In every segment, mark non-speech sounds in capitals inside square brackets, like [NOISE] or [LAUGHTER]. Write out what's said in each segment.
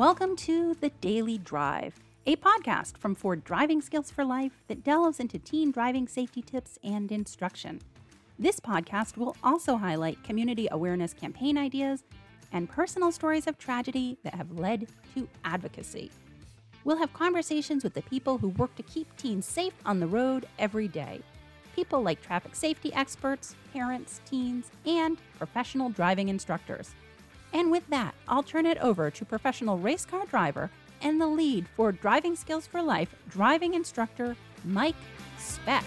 Welcome to The Daily Drive, a podcast from Ford Driving Skills for Life that delves into teen driving safety tips and instruction. This podcast will also highlight community awareness campaign ideas and personal stories of tragedy that have led to advocacy. We'll have conversations with the people who work to keep teens safe on the road every day. People like traffic safety experts, parents, teens, and professional driving instructors. And with that, I'll turn it over to professional race car driver and the lead for Driving Skills for Life driving instructor, Mike Speck.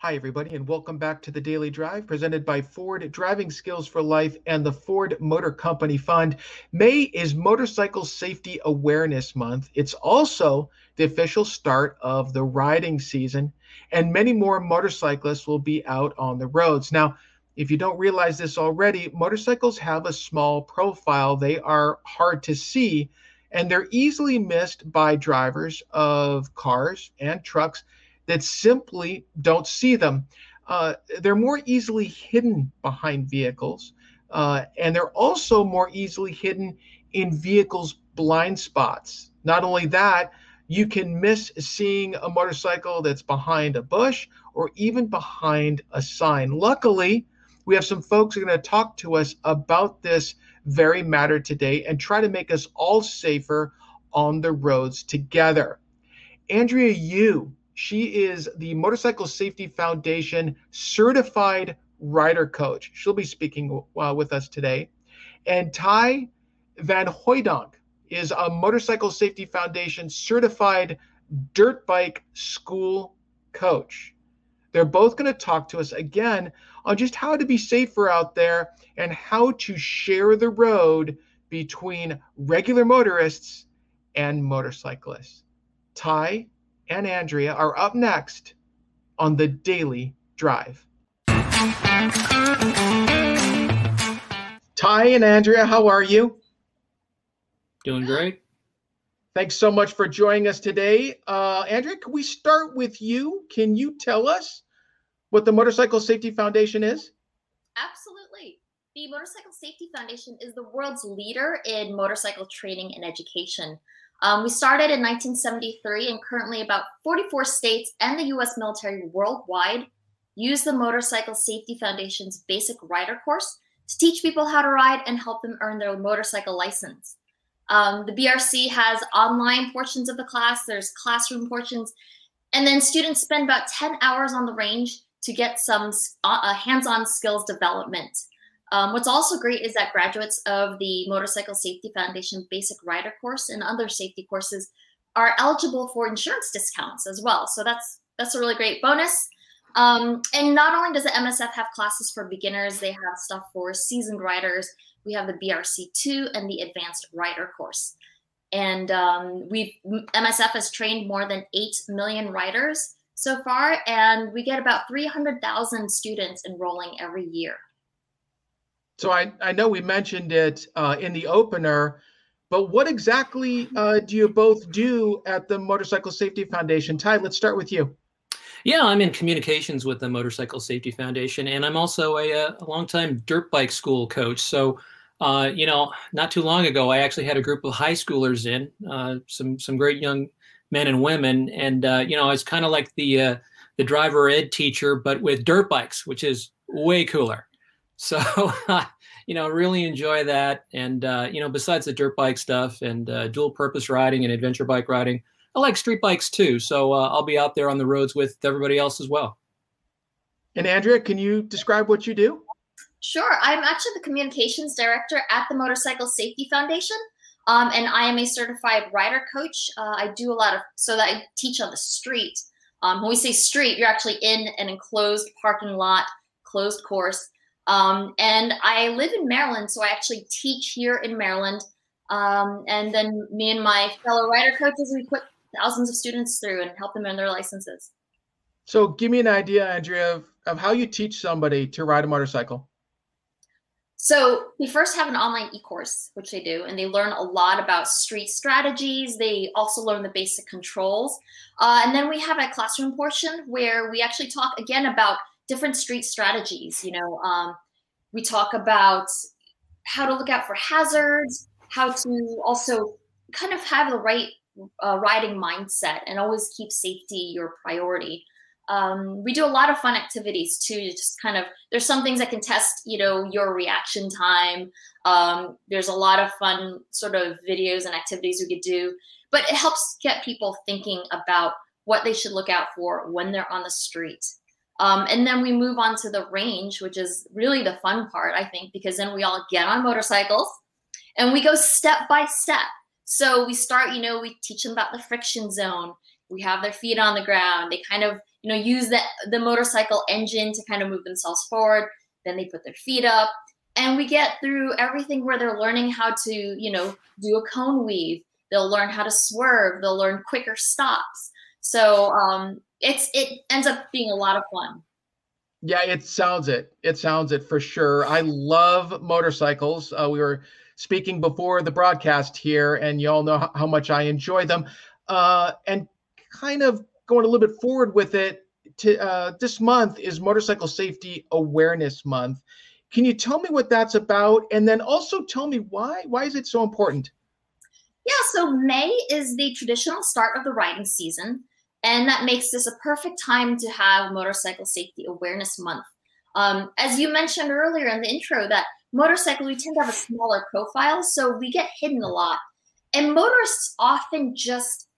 Hi, everybody, and welcome back to the Daily Drive presented by Ford Driving Skills for Life and the Ford Motor Company Fund. May is Motorcycle Safety Awareness Month. It's also the official start of the riding season, and many more motorcyclists will be out on the roads. Now, if you don't realize this already, motorcycles have a small profile, they are hard to see, and they're easily missed by drivers of cars and trucks that simply don't see them. Uh, they're more easily hidden behind vehicles, uh, and they're also more easily hidden in vehicles' blind spots. Not only that, you can miss seeing a motorcycle that's behind a bush or even behind a sign. Luckily, we have some folks who are going to talk to us about this very matter today and try to make us all safer on the roads together. Andrea Yu she is the Motorcycle Safety Foundation certified rider coach. She'll be speaking uh, with us today. And Ty Van Hooydonk is a Motorcycle Safety Foundation certified dirt bike school coach. They're both going to talk to us again on just how to be safer out there and how to share the road between regular motorists and motorcyclists. Ty and Andrea are up next on the Daily Drive. Ty and Andrea, how are you? Doing great. Thanks so much for joining us today. Uh, Andrea, can we start with you? Can you tell us what the Motorcycle Safety Foundation is? Absolutely. The Motorcycle Safety Foundation is the world's leader in motorcycle training and education. Um, we started in 1973, and currently about 44 states and the US military worldwide use the Motorcycle Safety Foundation's basic rider course to teach people how to ride and help them earn their motorcycle license. Um, the BRC has online portions of the class, there's classroom portions, and then students spend about 10 hours on the range to get some uh, hands on skills development. Um, what's also great is that graduates of the Motorcycle Safety Foundation Basic Rider course and other safety courses are eligible for insurance discounts as well. So that's that's a really great bonus. Um, and not only does the MSF have classes for beginners, they have stuff for seasoned riders. We have the BRC2 and the Advanced Rider course. And um, we MSF has trained more than 8 million riders so far, and we get about 300,000 students enrolling every year. So I, I know we mentioned it uh, in the opener, but what exactly uh, do you both do at the Motorcycle Safety Foundation? Ty, let's start with you. Yeah, I'm in communications with the Motorcycle Safety Foundation, and I'm also a, uh, a longtime dirt bike school coach. So, uh, you know, not too long ago, I actually had a group of high schoolers in, uh, some some great young men and women, and uh, you know, it's kind of like the uh, the driver ed teacher, but with dirt bikes, which is way cooler. So, [LAUGHS] you know, really enjoy that. And, uh, you know, besides the dirt bike stuff and uh, dual purpose riding and adventure bike riding, I like street bikes too. So uh, I'll be out there on the roads with everybody else as well. And Andrea, can you describe what you do? Sure. I'm actually the communications director at the Motorcycle Safety Foundation. Um, and I am a certified rider coach. Uh, I do a lot of, so that I teach on the street. Um, when we say street, you're actually in an enclosed parking lot, closed course. Um, and I live in Maryland, so I actually teach here in Maryland. Um, and then me and my fellow rider coaches, we put thousands of students through and help them earn their licenses. So, give me an idea, Andrea, of, of how you teach somebody to ride a motorcycle. So, we first have an online e course, which they do, and they learn a lot about street strategies. They also learn the basic controls. Uh, and then we have a classroom portion where we actually talk again about different street strategies. You know, um, we talk about how to look out for hazards, how to also kind of have the right uh, riding mindset and always keep safety your priority. Um, we do a lot of fun activities too. Just kind of, there's some things that can test, you know, your reaction time. Um, there's a lot of fun sort of videos and activities we could do, but it helps get people thinking about what they should look out for when they're on the street. Um, and then we move on to the range, which is really the fun part, I think, because then we all get on motorcycles and we go step by step. So we start, you know, we teach them about the friction zone. We have their feet on the ground. They kind of, you know, use the, the motorcycle engine to kind of move themselves forward. Then they put their feet up. And we get through everything where they're learning how to, you know, do a cone weave. They'll learn how to swerve. They'll learn quicker stops. So um, it's it ends up being a lot of fun. Yeah, it sounds it. It sounds it for sure. I love motorcycles. Uh, we were speaking before the broadcast here, and you all know how, much I enjoy them. Uh, and kind of going a little bit forward with it, to, uh, this month is Motorcycle Safety Awareness Month. Can you tell me what that's about, and then also tell me why? Why is it so important? Yeah, so May is the traditional start of the riding season. And that makes this a perfect time to have Motorcycle Safety Awareness Month. Um, as you mentioned earlier in the intro, that motorcycles, we tend to have a smaller profile, so we get hidden a lot. And motorists often just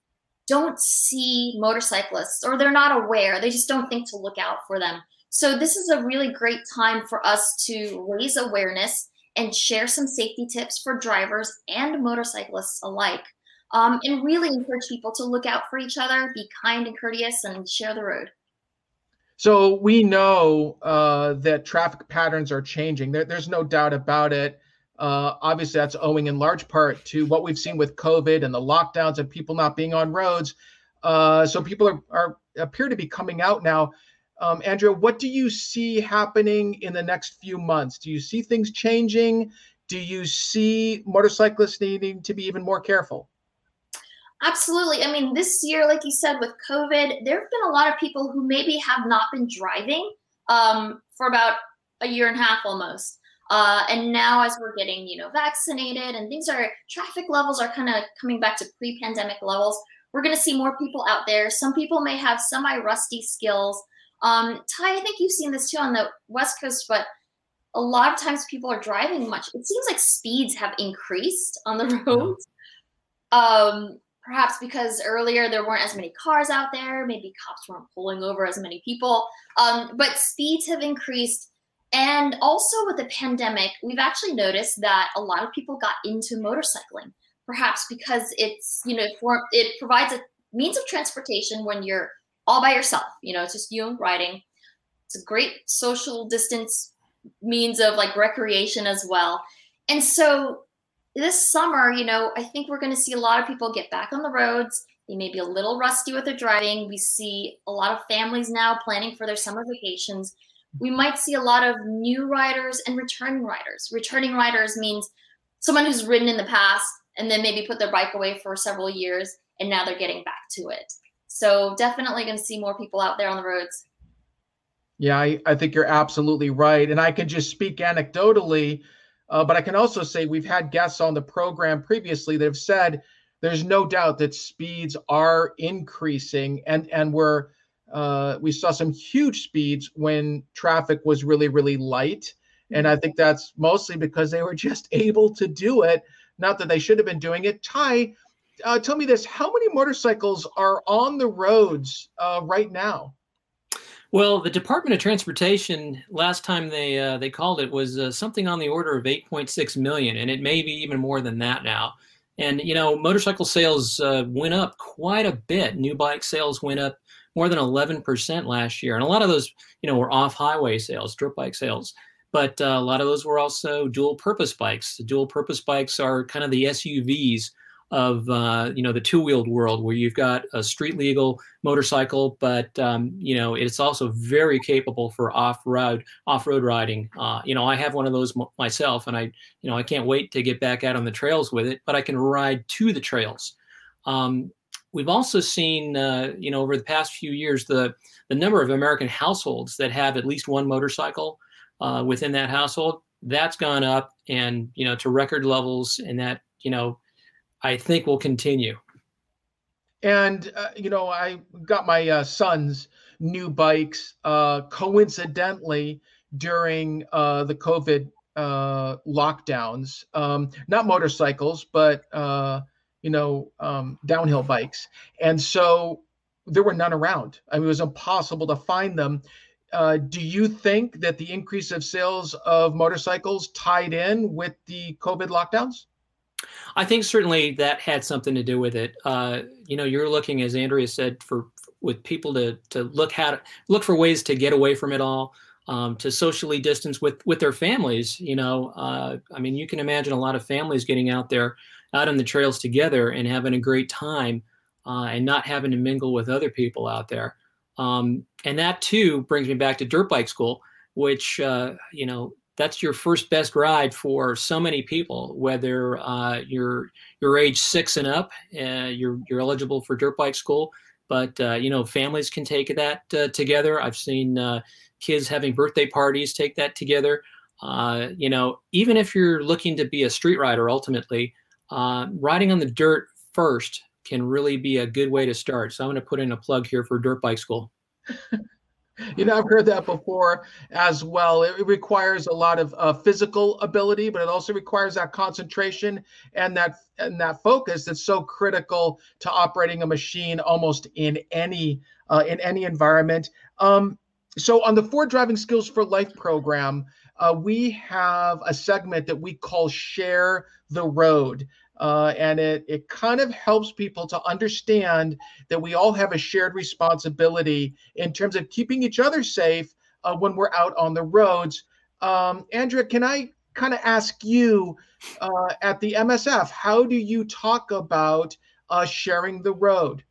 don't see motorcyclists or they're not aware. They just don't think to look out for them. So, this is a really great time for us to raise awareness and share some safety tips for drivers and motorcyclists alike um, and really encourage people to look out for each other, be kind and courteous, and share the road. So we know uh, that traffic patterns are changing. There, there's no doubt about it. Uh, obviously, that's owing in large part to what we've seen with COVID and the lockdowns and people not being on roads. Uh, so people are, are appear to be coming out now. Um, Andrea, what do you see happening in the next few months? Do you see things changing? Do you see motorcyclists needing to be even more careful? Absolutely. I mean, this year, like you said, with COVID, there have been a lot of people who maybe have not been driving um, for about a year and a half almost. Uh, and now, as we're getting, you know, vaccinated and things are, traffic levels are kind of coming back to pre-pandemic levels. We're going to see more people out there. Some people may have semi-rusty skills. Um, Ty, I think you've seen this too on the West Coast, but a lot of times people are driving much. It seems like speeds have increased on the [LAUGHS] roads. Um, perhaps because earlier there weren't as many cars out there, maybe cops weren't pulling over as many people. Um, but speeds have increased. And also with the pandemic, we've actually noticed that a lot of people got into motorcycling, perhaps because it's, you know, it provides a means of transportation when you're all by yourself. You know, it's just you riding. It's a great social distance means of like recreation as well. And so this summer, you know, I think we're going to see a lot of people get back on the roads. They may be a little rusty with their driving. We see a lot of families now planning for their summer vacations. We might see a lot of new riders and returning riders. Returning riders means someone who's ridden in the past and then maybe put their bike away for several years and now they're getting back to it. So definitely going to see more people out there on the roads. Yeah, I, I think you're absolutely right. And I can just speak anecdotally uh, but I can also say we've had guests on the program previously that have said there's no doubt that speeds are increasing, and and we're uh, we saw some huge speeds when traffic was really really light, and I think that's mostly because they were [LAUGHS] just able to do it. Not that they should have been doing it. Ty, uh, tell me this: How many motorcycles are on the roads uh, right now? Well, the Department of Transportation last time they uh, they called it was uh, something on the order of 8.6 million, and it may be even more than that now. And you know, motorcycle sales uh, went up quite a bit. New bike sales went up more than 11% last year, and a lot of those, you know, were off-highway sales, dirt bike sales. But uh, a lot of those were also dual-purpose bikes. The dual-purpose bikes are kind of the SUVs of uh, you know the two-wheeled world where you've got a street legal motorcycle but um, you know it's also very capable for off-road off-road riding. Uh, you know i have one of those m- myself and i you know i can't wait to get back out on the trails with it but i can ride to the trails. Um, we've also seen uh, you know over the past few years the the number of american households that have at least one motorcycle uh, within that household. That's gone up and you know to record levels, and that you know I think will continue. And uh, you know, I got my uh, son's new bikes uh, coincidentally during uh, the COVID uh, lockdowns. Um, not motorcycles, but uh, you know, um, downhill bikes. And so there were none around. I mean, it was impossible to find them. Uh, do you think that the increase of sales of motorcycles tied in with the COVID lockdowns? I think certainly that had something to do with it. Uh, you know, you're looking, as Andrea said, for with people to to look how to look for ways to get away from it all, um, to socially distance with with their families. You know, uh, I mean, you can imagine a lot of families getting out there, out on the trails together and having a great time, uh, and not having to mingle with other people out there. Um, and that too brings me back to dirt bike school, which uh, you know that's your first best ride for so many people. Whether uh, you're you're age six and up, uh, you're you're eligible for dirt bike school. But uh, you know, families can take that uh, together. I've seen uh, kids having birthday parties take that together. Uh, you know, even if you're looking to be a street rider, ultimately, riding on the dirt first can really be a good way to start. So I'm going to put in a plug here for dirt bike school. [LAUGHS] you know, I've heard that before as well. It requires a lot of uh, physical ability, but it also requires that concentration and that and that focus that's so critical to operating a machine almost in any uh, in any environment. Um, so, on the Ford Driving Skills for Life program, uh, we have a segment that we call "Share the Road." Uh, and it, it kind of helps people to understand that we all have a shared responsibility in terms of keeping each other safe uh, when we're out on the roads. Um, Andrea, can I kind of ask you uh, at the MSF, how do you talk about uh, sharing the road?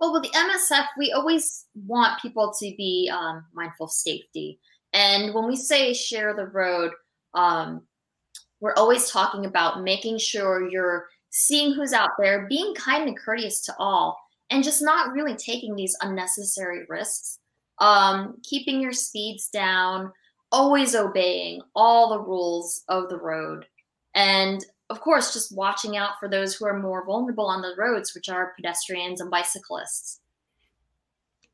Well, with the MSF, we always want people to be um, mindful of safety. And when we say share the road, um, we're always talking about making sure you're seeing who's out there, being kind and courteous to all, and just not really taking these unnecessary risks. Um, keeping your speeds down, always obeying all the rules of the road, and of course, just watching out for those who are more vulnerable on the roads, which are pedestrians and bicyclists.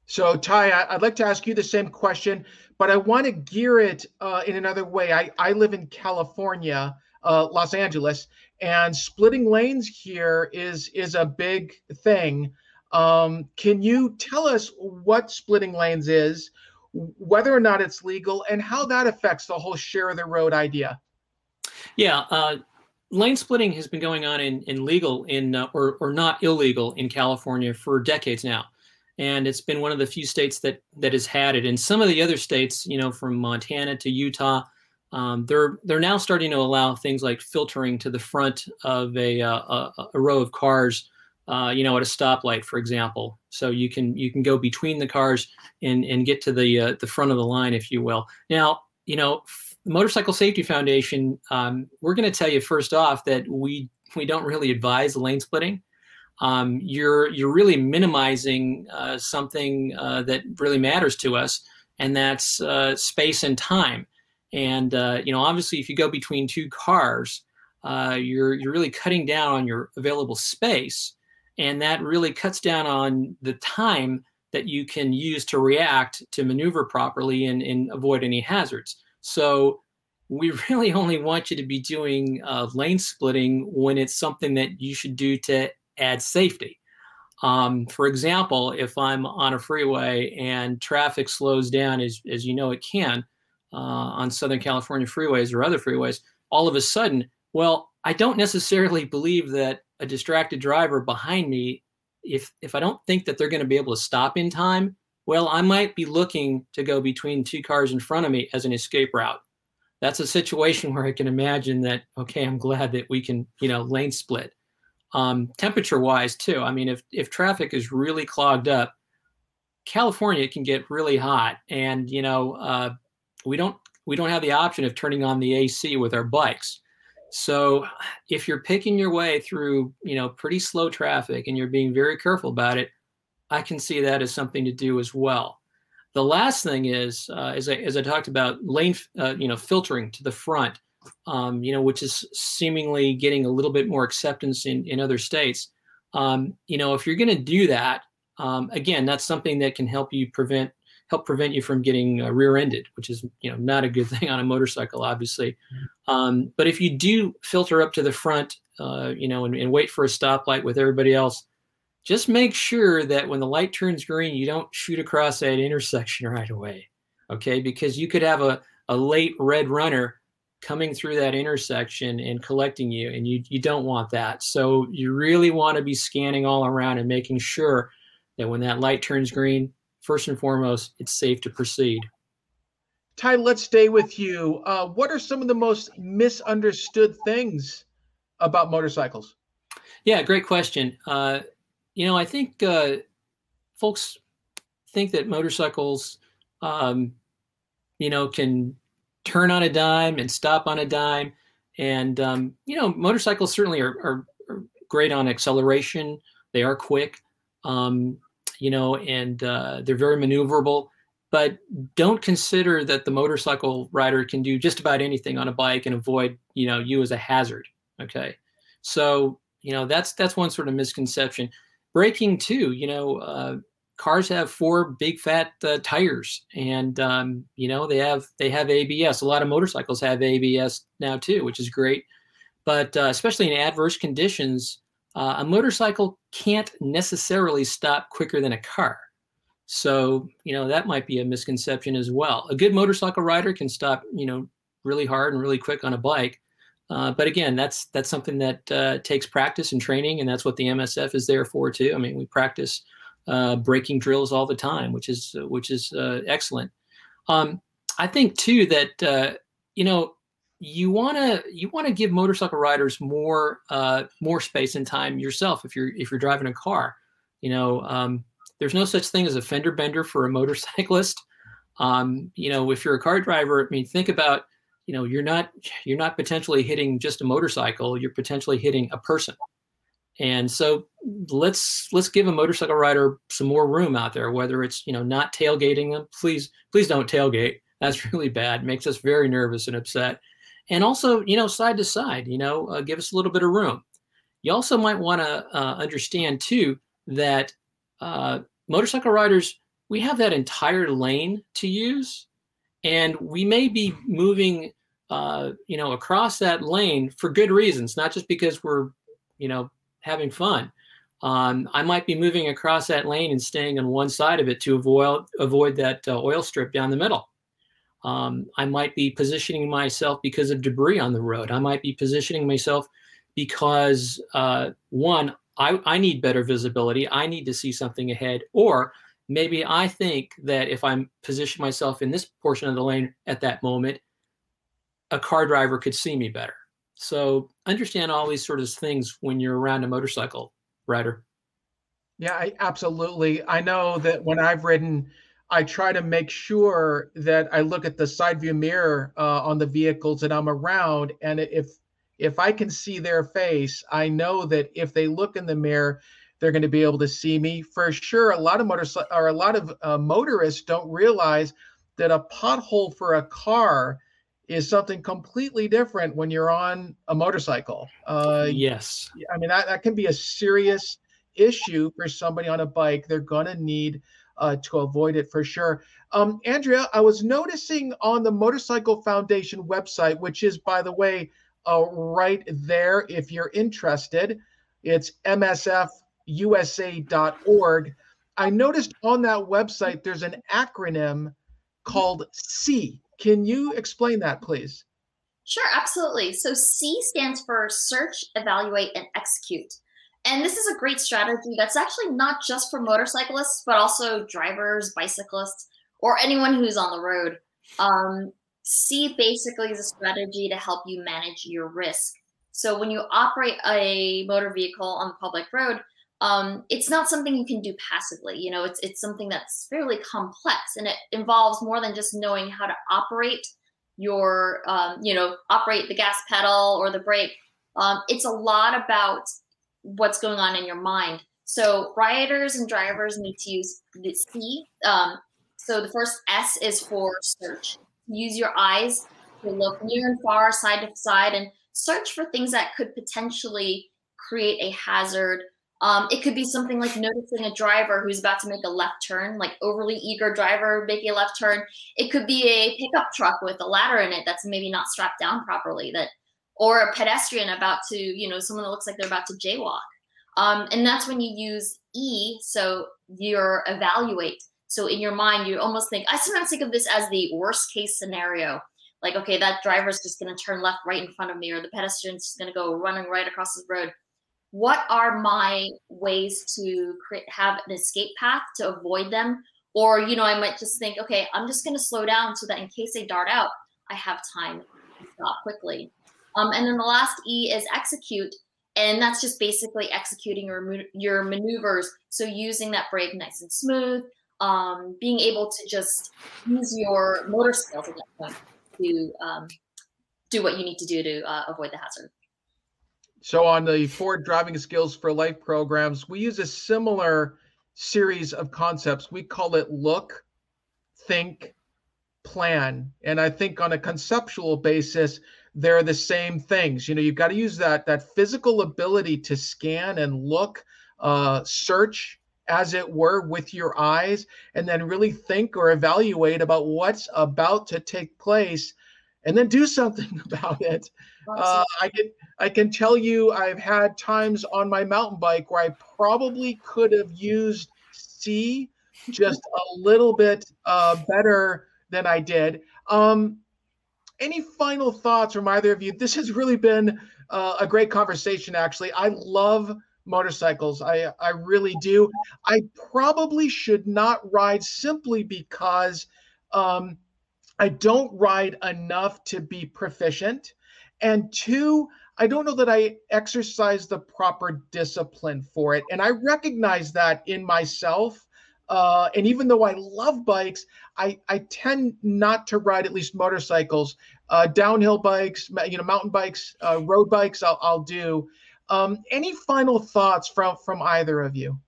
So, Ty, I'd like to ask you the same question, but I want to gear it uh, in another way. I, I live in California, uh, Los Angeles, and splitting lanes here is is a big thing. Um, can you tell us what splitting lanes is, whether or not it's legal, and how that affects the whole share of the road idea? Yeah, uh, lane splitting has been going on in, in legal in uh, or or not illegal in California for decades now and it's been one of the few states that that has had it. And some of the other states, you know, from Montana to Utah, um, they're they're now starting to allow things like filtering to the front of a uh, a, a, row of cars, uh, you know, at a stoplight, for example. So you can you can go between the cars and and get to the uh, the front of the line, if you will. Now, you know, Motorcycle Safety Foundation, um, we're going to tell you first off that we we don't really advise lane splitting um, you're you're really minimizing uh, something uh, that really matters to us, and that's uh, space and time. And uh, you know, obviously, if you go between two cars, uh, you're you're really cutting down on your available space, and that really cuts down on the time that you can use to react to maneuver properly and, and avoid any hazards. So we [LAUGHS] really only want you to be doing uh, lane splitting when it's something that you should do to add safety. Um, for example, if I'm on a freeway and traffic slows down, as, as you know it can uh, on Southern California freeways or other freeways, all of a sudden, well, I don't necessarily believe that a distracted driver behind me, if if I don't think that they're going to be able to stop in time, well, I might be looking to go between two cars in front of me as an escape route. That's a situation [LAUGHS] where I can imagine that. Okay, I'm glad that we can, you know, lane split um, temperature wise too. I mean, if if traffic is really clogged up, California can get really hot, and you know uh, we don't we don't have the option of turning on the AC with our bikes. So if you're picking your way through you know pretty slow traffic and you're being very careful about it, I can see that as something to do as well. the last thing is, uh, as I as I talked about, lane uh, you know filtering to the front, um, you know, which is seemingly getting a little bit more acceptance in in other states. Um, you know, if you're going to do that, um, again, that's something that can help you prevent help prevent you from getting uh, rear-ended, which is you know not a good [LAUGHS] thing on a motorcycle, obviously. Mm-hmm. Um, but if you do filter up to the front, uh, you know, and, and, wait for a stoplight with everybody else, just make sure that when the light turns green, you don't shoot across that intersection [LAUGHS] right away. Okay, because you could have a, a late red runner coming through that intersection and collecting you, and you you don't want that. So you really want to be scanning all around and making sure that when that light turns green, first and foremost, it's safe to proceed. Ty, let's stay with you. Uh, what are some of the most misunderstood things about motorcycles? Yeah, great question. Uh, you know, I think uh, folks think that motorcycles, um, you know, can turn on a dime and stop on a dime. And, um, you know, motorcycles certainly are, are, are, great on acceleration. They are quick, um, you know, and uh, they're very maneuverable. But don't consider that the motorcycle rider can do just about anything on a bike and avoid, you know, you as a hazard. Okay. So, you know, that's that's one sort of misconception braking too. You know, uh, cars have four big fat uh, tires, and um, you know they have they have ABS. A lot of motorcycles have ABS now too, which is great. But uh, especially in adverse conditions, uh, a motorcycle can't necessarily stop quicker than a car. So you know that might be a misconception as well. A good motorcycle rider can stop, you know, really hard and really quick on a bike, uh, but again, that's that's something that uh, takes practice and training, and that's what the MSF is there for too. I mean, we practice uh, braking drills all the time, which is which is uh, excellent. Um, I think too that uh, you know you want to you want to give motorcycle riders more uh, more space and time yourself if you're if you're driving a car. You know, um, there's no such thing as a fender bender for a [LAUGHS] motorcyclist. Um, you know, if you're a car driver, I mean, think about you know you're not you're not potentially hitting just a motorcycle you're potentially hitting a person and so let's let's give a motorcycle rider some more room out there whether it's you know not tailgating them. Please please don't tailgate. That's [LAUGHS] really bad. It makes us very nervous and upset. And also you know side to side you know uh, give us a little bit of room. You also might want to uh, understand too that uh, motorcycle riders we have that entire lane to use and we may be moving uh, you know, across that lane for good reasons, not just because we're, you know, having fun. Um, I might be moving across that lane and staying on one side of it to avoid avoid that uh, oil strip down the middle. Um, I might be positioning myself because of debris on the road. I might be positioning myself because uh, one, I, I need better visibility. I need to see something ahead, or maybe I think that if I'm position myself in this portion of the lane at that moment, a car driver could see me better. So understand all these sort of things when you're around a motorcycle rider. Yeah, I, absolutely. I know that when I've ridden, I try to make sure that I look at the side view mirror uh, on the vehicles that I'm around, and if if I can see their face, I know that if they look in the mirror, they're going to be able to see me for sure. A lot of motorcycle or a lot of uh, motorists don't realize that a pothole for a car is something completely different when you're on a motorcycle. Uh, yes. I mean, that, that can be a serious issue for somebody on a bike. They're going to need uh, to avoid it for sure. Um, Andrea, I was noticing on the Motorcycle Foundation website, which is, by the way, uh, right there if you're interested, it's msfusa.org. I noticed on that website there's an acronym called SEE can you explain that, please? Sure, absolutely. So SEE stands for search, evaluate, and execute. And this is a great strategy that's actually not just for motorcyclists, but also drivers, bicyclists, or anyone who's on the road. Um, SEE basically is a strategy to help you manage your risk. So when you operate a motor vehicle on the public road, um, it's not something you can do passively. You know, it's it's something that's fairly complex, and it involves more than just knowing how to operate your, um, you know, operate the gas pedal or the brake. Um, it's a lot about what's going on in your mind. So riders and drivers need to use the SEE. Um, So the first S is for search. Use your eyes to look near and far, side to side, and search for things that could potentially create a hazard. Um, it could be something like noticing a driver who's about to make a left turn, like overly eager driver making a left turn. It could be a pickup truck with a ladder in it that's maybe not strapped down properly, that, or a pedestrian about to, you know, someone that looks like they're about to jaywalk. Um, and that's when you use E, so you're evaluate. So in your mind, you almost think, I sometimes think of this as the worst case scenario. Like, okay, that driver's just going to turn left right in front of me, or the pedestrian's just going to go running right across the road. What are my ways to create, have an escape path to avoid them? Or, you know, I might just think, okay, I'm just going to slow down so that in case they dart out, I have time to stop quickly. Um, and then the last E is execute and that's just basically executing your your maneuvers. So using that brake nice and smooth, um, being able to just use your motor skills at that point to um, do what you need to do to uh, avoid the hazard. So on the Ford Driving Skills for Life programs, we use a similar series of concepts. We call it look, think, plan. And I think on a conceptual basis, they're the same things. You know, you've got to use that that physical ability to scan and look, uh, search, as it were, with your eyes, and then really think or evaluate about what's about to take place, and then do something [LAUGHS] about it. Uh, I can I can tell you I've had times on my mountain bike where I probably could have used SEE just a little bit uh, better than I did. Um, any final thoughts from either of you? This has really been uh, a great conversation, actually. I love motorcycles. I, I really do. I probably should not ride simply because um, I don't ride enough to be proficient. And two, I don't know that I exercise the proper discipline for it. And I recognize that in myself. Uh, and even though I love bikes, I, I tend not to ride at least motorcycles, uh, downhill bikes, you know, mountain bikes, uh, road bikes. I'll, I'll do. Um, any final thoughts from from either of you?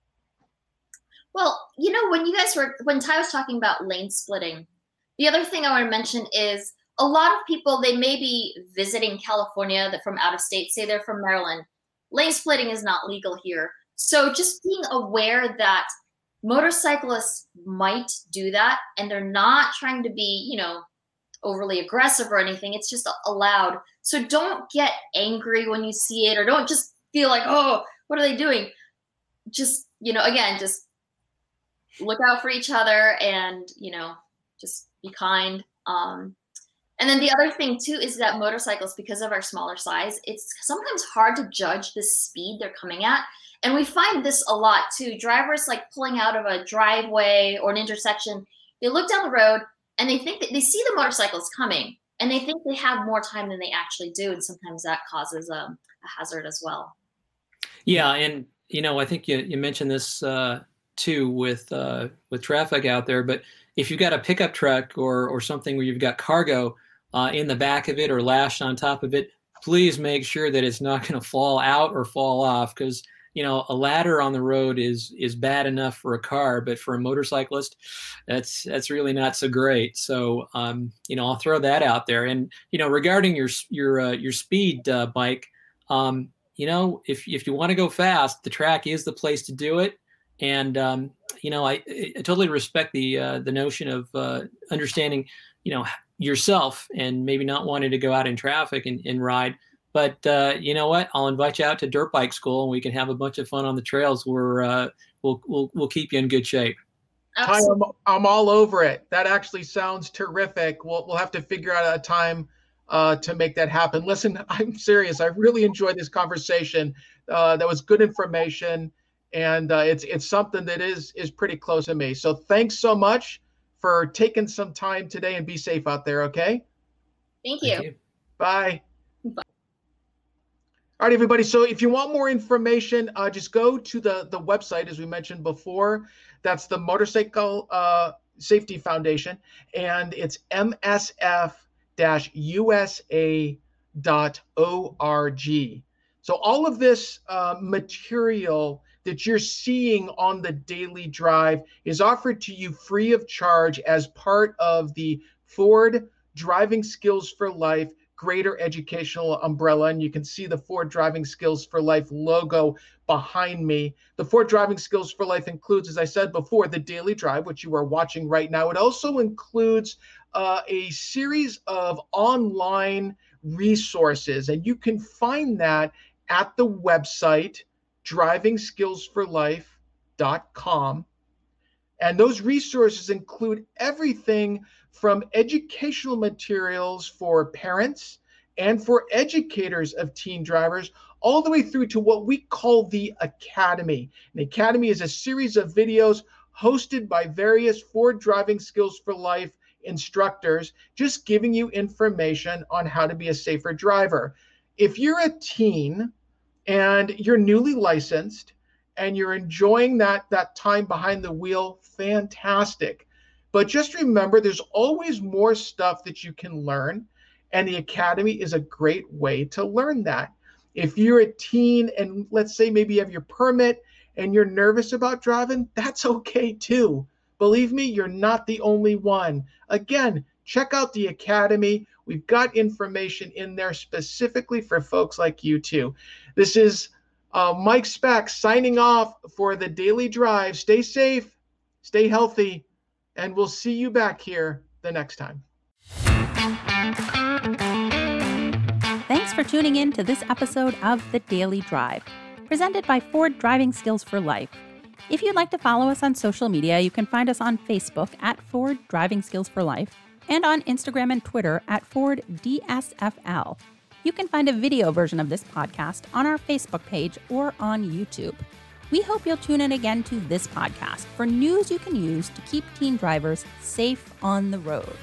Well, you know, when you guys were when Ty was talking about lane splitting, the other thing I want to mention is a lot of people they may be visiting California that from out of state, say they're from Maryland. Lane splitting is not legal here. So just being aware that motorcyclists might do that and they're not trying to be, you know, overly aggressive or anything. It's just allowed. So don't get angry when you see it or don't just feel like, oh, what are they doing? Just, you know, again, just look out for each other and, you know, just be kind. Um, and then the other thing too is that motorcycles, because of our smaller size, it's sometimes hard to judge the speed they're coming at. And we find this a lot too. Drivers like pulling out of a driveway or an intersection, they look down the road and they think that they see the motorcycles coming and they think they have more time than they actually do. And sometimes that causes um, a hazard as well. Yeah. And, you know, I think you, you mentioned this uh, too with, uh, with traffic out there, but if you've got a pickup truck or, or something where you've got cargo uh, in the back of it or lashed on top of it, please make sure that it's not [LAUGHS] going to fall out or fall off because you know a ladder on the road is is bad enough for a car but for a motorcyclist that's that's really not so great. So um, you know i'll throw that out there. And you know regarding your your uh, your speed uh, bike um, you know if if you want to go fast the track is the place to do it. And um, you know I, I, totally respect the uh, the notion of uh, understanding you know yourself and maybe not wanting to go out in traffic and, and ride but uh, you know what? I'll invite you out to dirt bike school, and we can have a bunch of fun on the trails. Where uh, we'll we'll we'll keep you in good shape. Hi, I'm, I'm all over it. That actually sounds terrific. We'll we'll have to figure out a time uh, to make that happen. Listen, [LAUGHS] I'm serious. I really enjoyed this conversation. Uh, that was good information, and uh, it's it's something that is is pretty close to me. So thanks so much for taking some time today, and be safe out there. Okay. Thank you. Thank you. Bye. All right, everybody. So if you want more information, uh, just go to the, the website, as we mentioned before. That's the Motorcycle uh, Safety Foundation, and it's msf-usa.org. So all of this uh, material that you're seeing on the daily drive is offered to you free of charge as part of the Ford Driving Skills for Life greater educational umbrella. And you can see the Ford Driving Skills for Life logo behind me. The Ford Driving Skills for Life includes, as I said before, the daily drive, which you are watching right now. It also includes uh, a series of online resources, and you can find that at the website drivingskillsforlife.com. And those resources include everything from educational materials for parents and for educators of teen drivers, all the way through to what we call the Academy. An Academy is a series of videos hosted by various Ford Driving Skills for Life instructors, just giving you information on how to be a safer driver. If you're a teen and you're newly licensed and you're enjoying that, that time behind the wheel, fantastic. But just remember, there's always more stuff that you can learn, and the Academy is a great way to learn that. If you're a teen and let's say maybe you have your permit and you're nervous about driving, that's okay too. Believe me, you're not the only one. Again, check out the Academy. We've got information in there specifically for folks like you too. This is uh, Mike Speck signing off for the Daily Drive. Stay safe, stay healthy and we'll see you back here the next time. Thanks for tuning in to this episode of The Daily Drive, presented by Ford Driving Skills for Life. If you'd like to follow us on social media, you can find us on Facebook at Ford Driving Skills for Life and on Instagram and Twitter at Ford DSFL. You can find a video version of this podcast on our Facebook page or on YouTube. We hope you'll tune in again to this podcast for news you can use to keep teen drivers safe on the road.